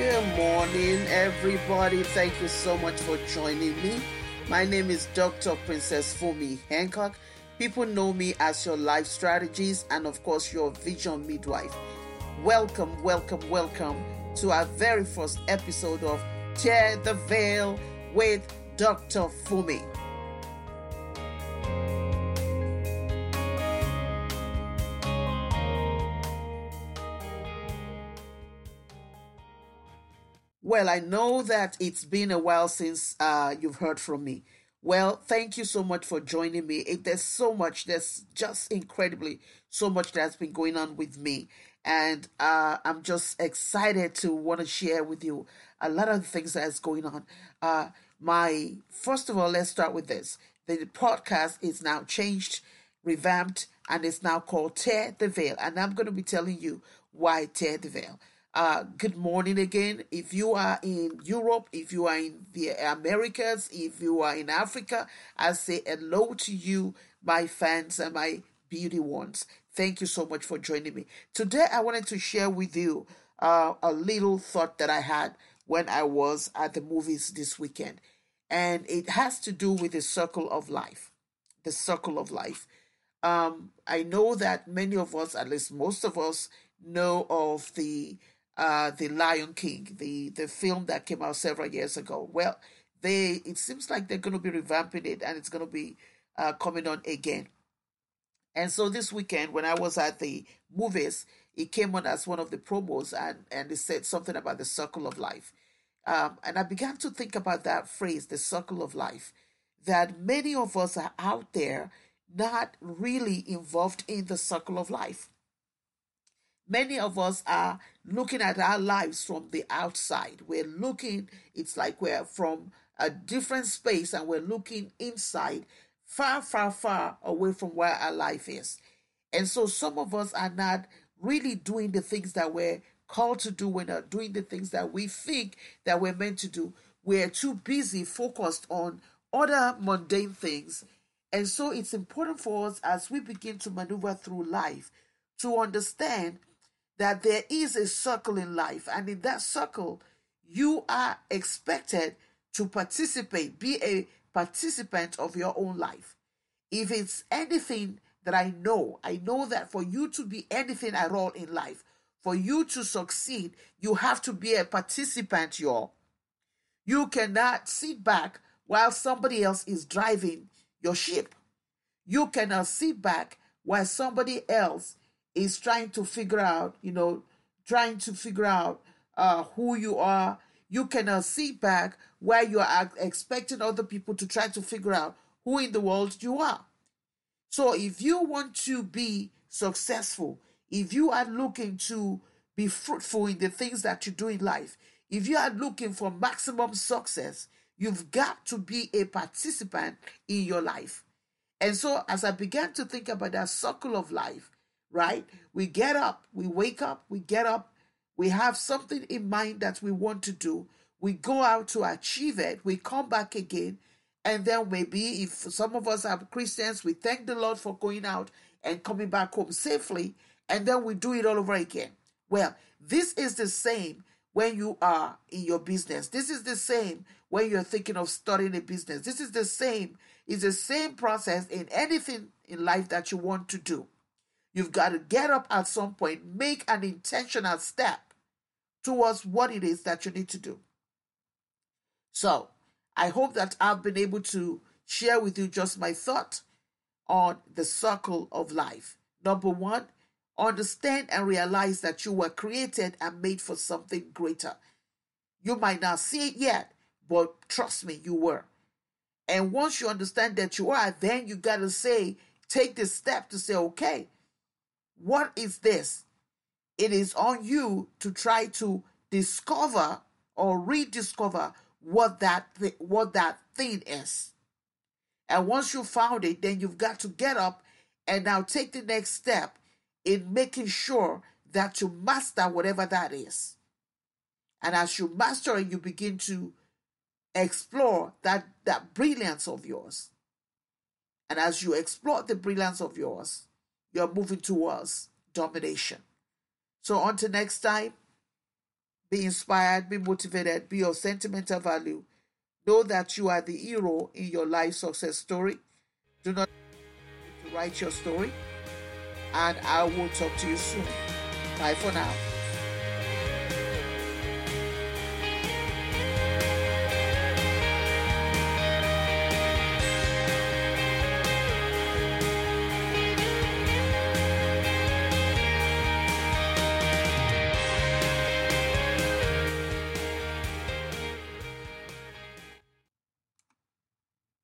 Good morning, everybody. Thank you so much for joining me. My name is Dr. Princess Fumi Hancock. People know me as your life strategist and, of course, your vision midwife. Welcome, welcome, welcome to our very first episode of Tear the Veil with Dr. Fumi. Well, I know that it's been a while since uh, you've heard from me. Well, thank you so much for joining me. It, there's so much, there's just incredibly so much that's been going on with me. And uh, I'm just excited to want to share with you a lot of the things that's going on. Uh, my first of all, let's start with this. The podcast is now changed, revamped, and it's now called Tear the Veil. And I'm going to be telling you why Tear the Veil. Uh, good morning again. If you are in Europe, if you are in the Americas, if you are in Africa, I say hello to you, my fans and my beauty ones. Thank you so much for joining me. Today, I wanted to share with you uh, a little thought that I had when I was at the movies this weekend. And it has to do with the circle of life. The circle of life. Um, I know that many of us, at least most of us, know of the uh, the Lion King, the the film that came out several years ago. Well, they it seems like they're going to be revamping it, and it's going to be uh, coming on again. And so this weekend, when I was at the movies, it came on as one of the promos, and and it said something about the circle of life. Um, and I began to think about that phrase, the circle of life, that many of us are out there not really involved in the circle of life. Many of us are looking at our lives from the outside. We're looking, it's like we're from a different space and we're looking inside, far, far, far away from where our life is. And so some of us are not really doing the things that we're called to do. We're not doing the things that we think that we're meant to do. We're too busy, focused on other mundane things. And so it's important for us as we begin to maneuver through life to understand that there is a circle in life, and in that circle, you are expected to participate, be a participant of your own life. If it's anything that I know, I know that for you to be anything at all in life, for you to succeed, you have to be a participant, y'all. You cannot sit back while somebody else is driving your ship. You cannot sit back while somebody else is trying to figure out, you know, trying to figure out uh, who you are. You cannot see back where you are expecting other people to try to figure out who in the world you are. So if you want to be successful, if you are looking to be fruitful in the things that you do in life, if you are looking for maximum success, you've got to be a participant in your life. And so, as I began to think about that circle of life, right? We get up, we wake up, we get up, we have something in mind that we want to do. We go out to achieve it, we come back again, and then maybe if some of us are Christians, we thank the Lord for going out and coming back home safely, and then we do it all over again. Well, this is the same when you are in your business. This is the same when you're thinking of starting a business. This is the same. It's the same process in anything in life that you want to do. You've got to get up at some point, make an intentional step towards what it is that you need to do. So, I hope that I've been able to share with you just my thought on the circle of life. Number one, understand and realize that you were created and made for something greater. You might not see it yet, but trust me, you were. And once you understand that you are, then you got to say, take the step to say, okay, what is this? It is on you to try to discover or rediscover what that th- what that thing is. And once you found it, then you've got to get up and now take the next step in making sure that you master whatever that is. And as you master it, you begin to explore that, that brilliance of yours. And as you explore the brilliance of yours, you're moving towards domination. So, until next time, Be inspired, be motivated, be of sentimental value. Know that you are the hero in your life success story. Do not write your story. And I will talk to you soon. Bye for now.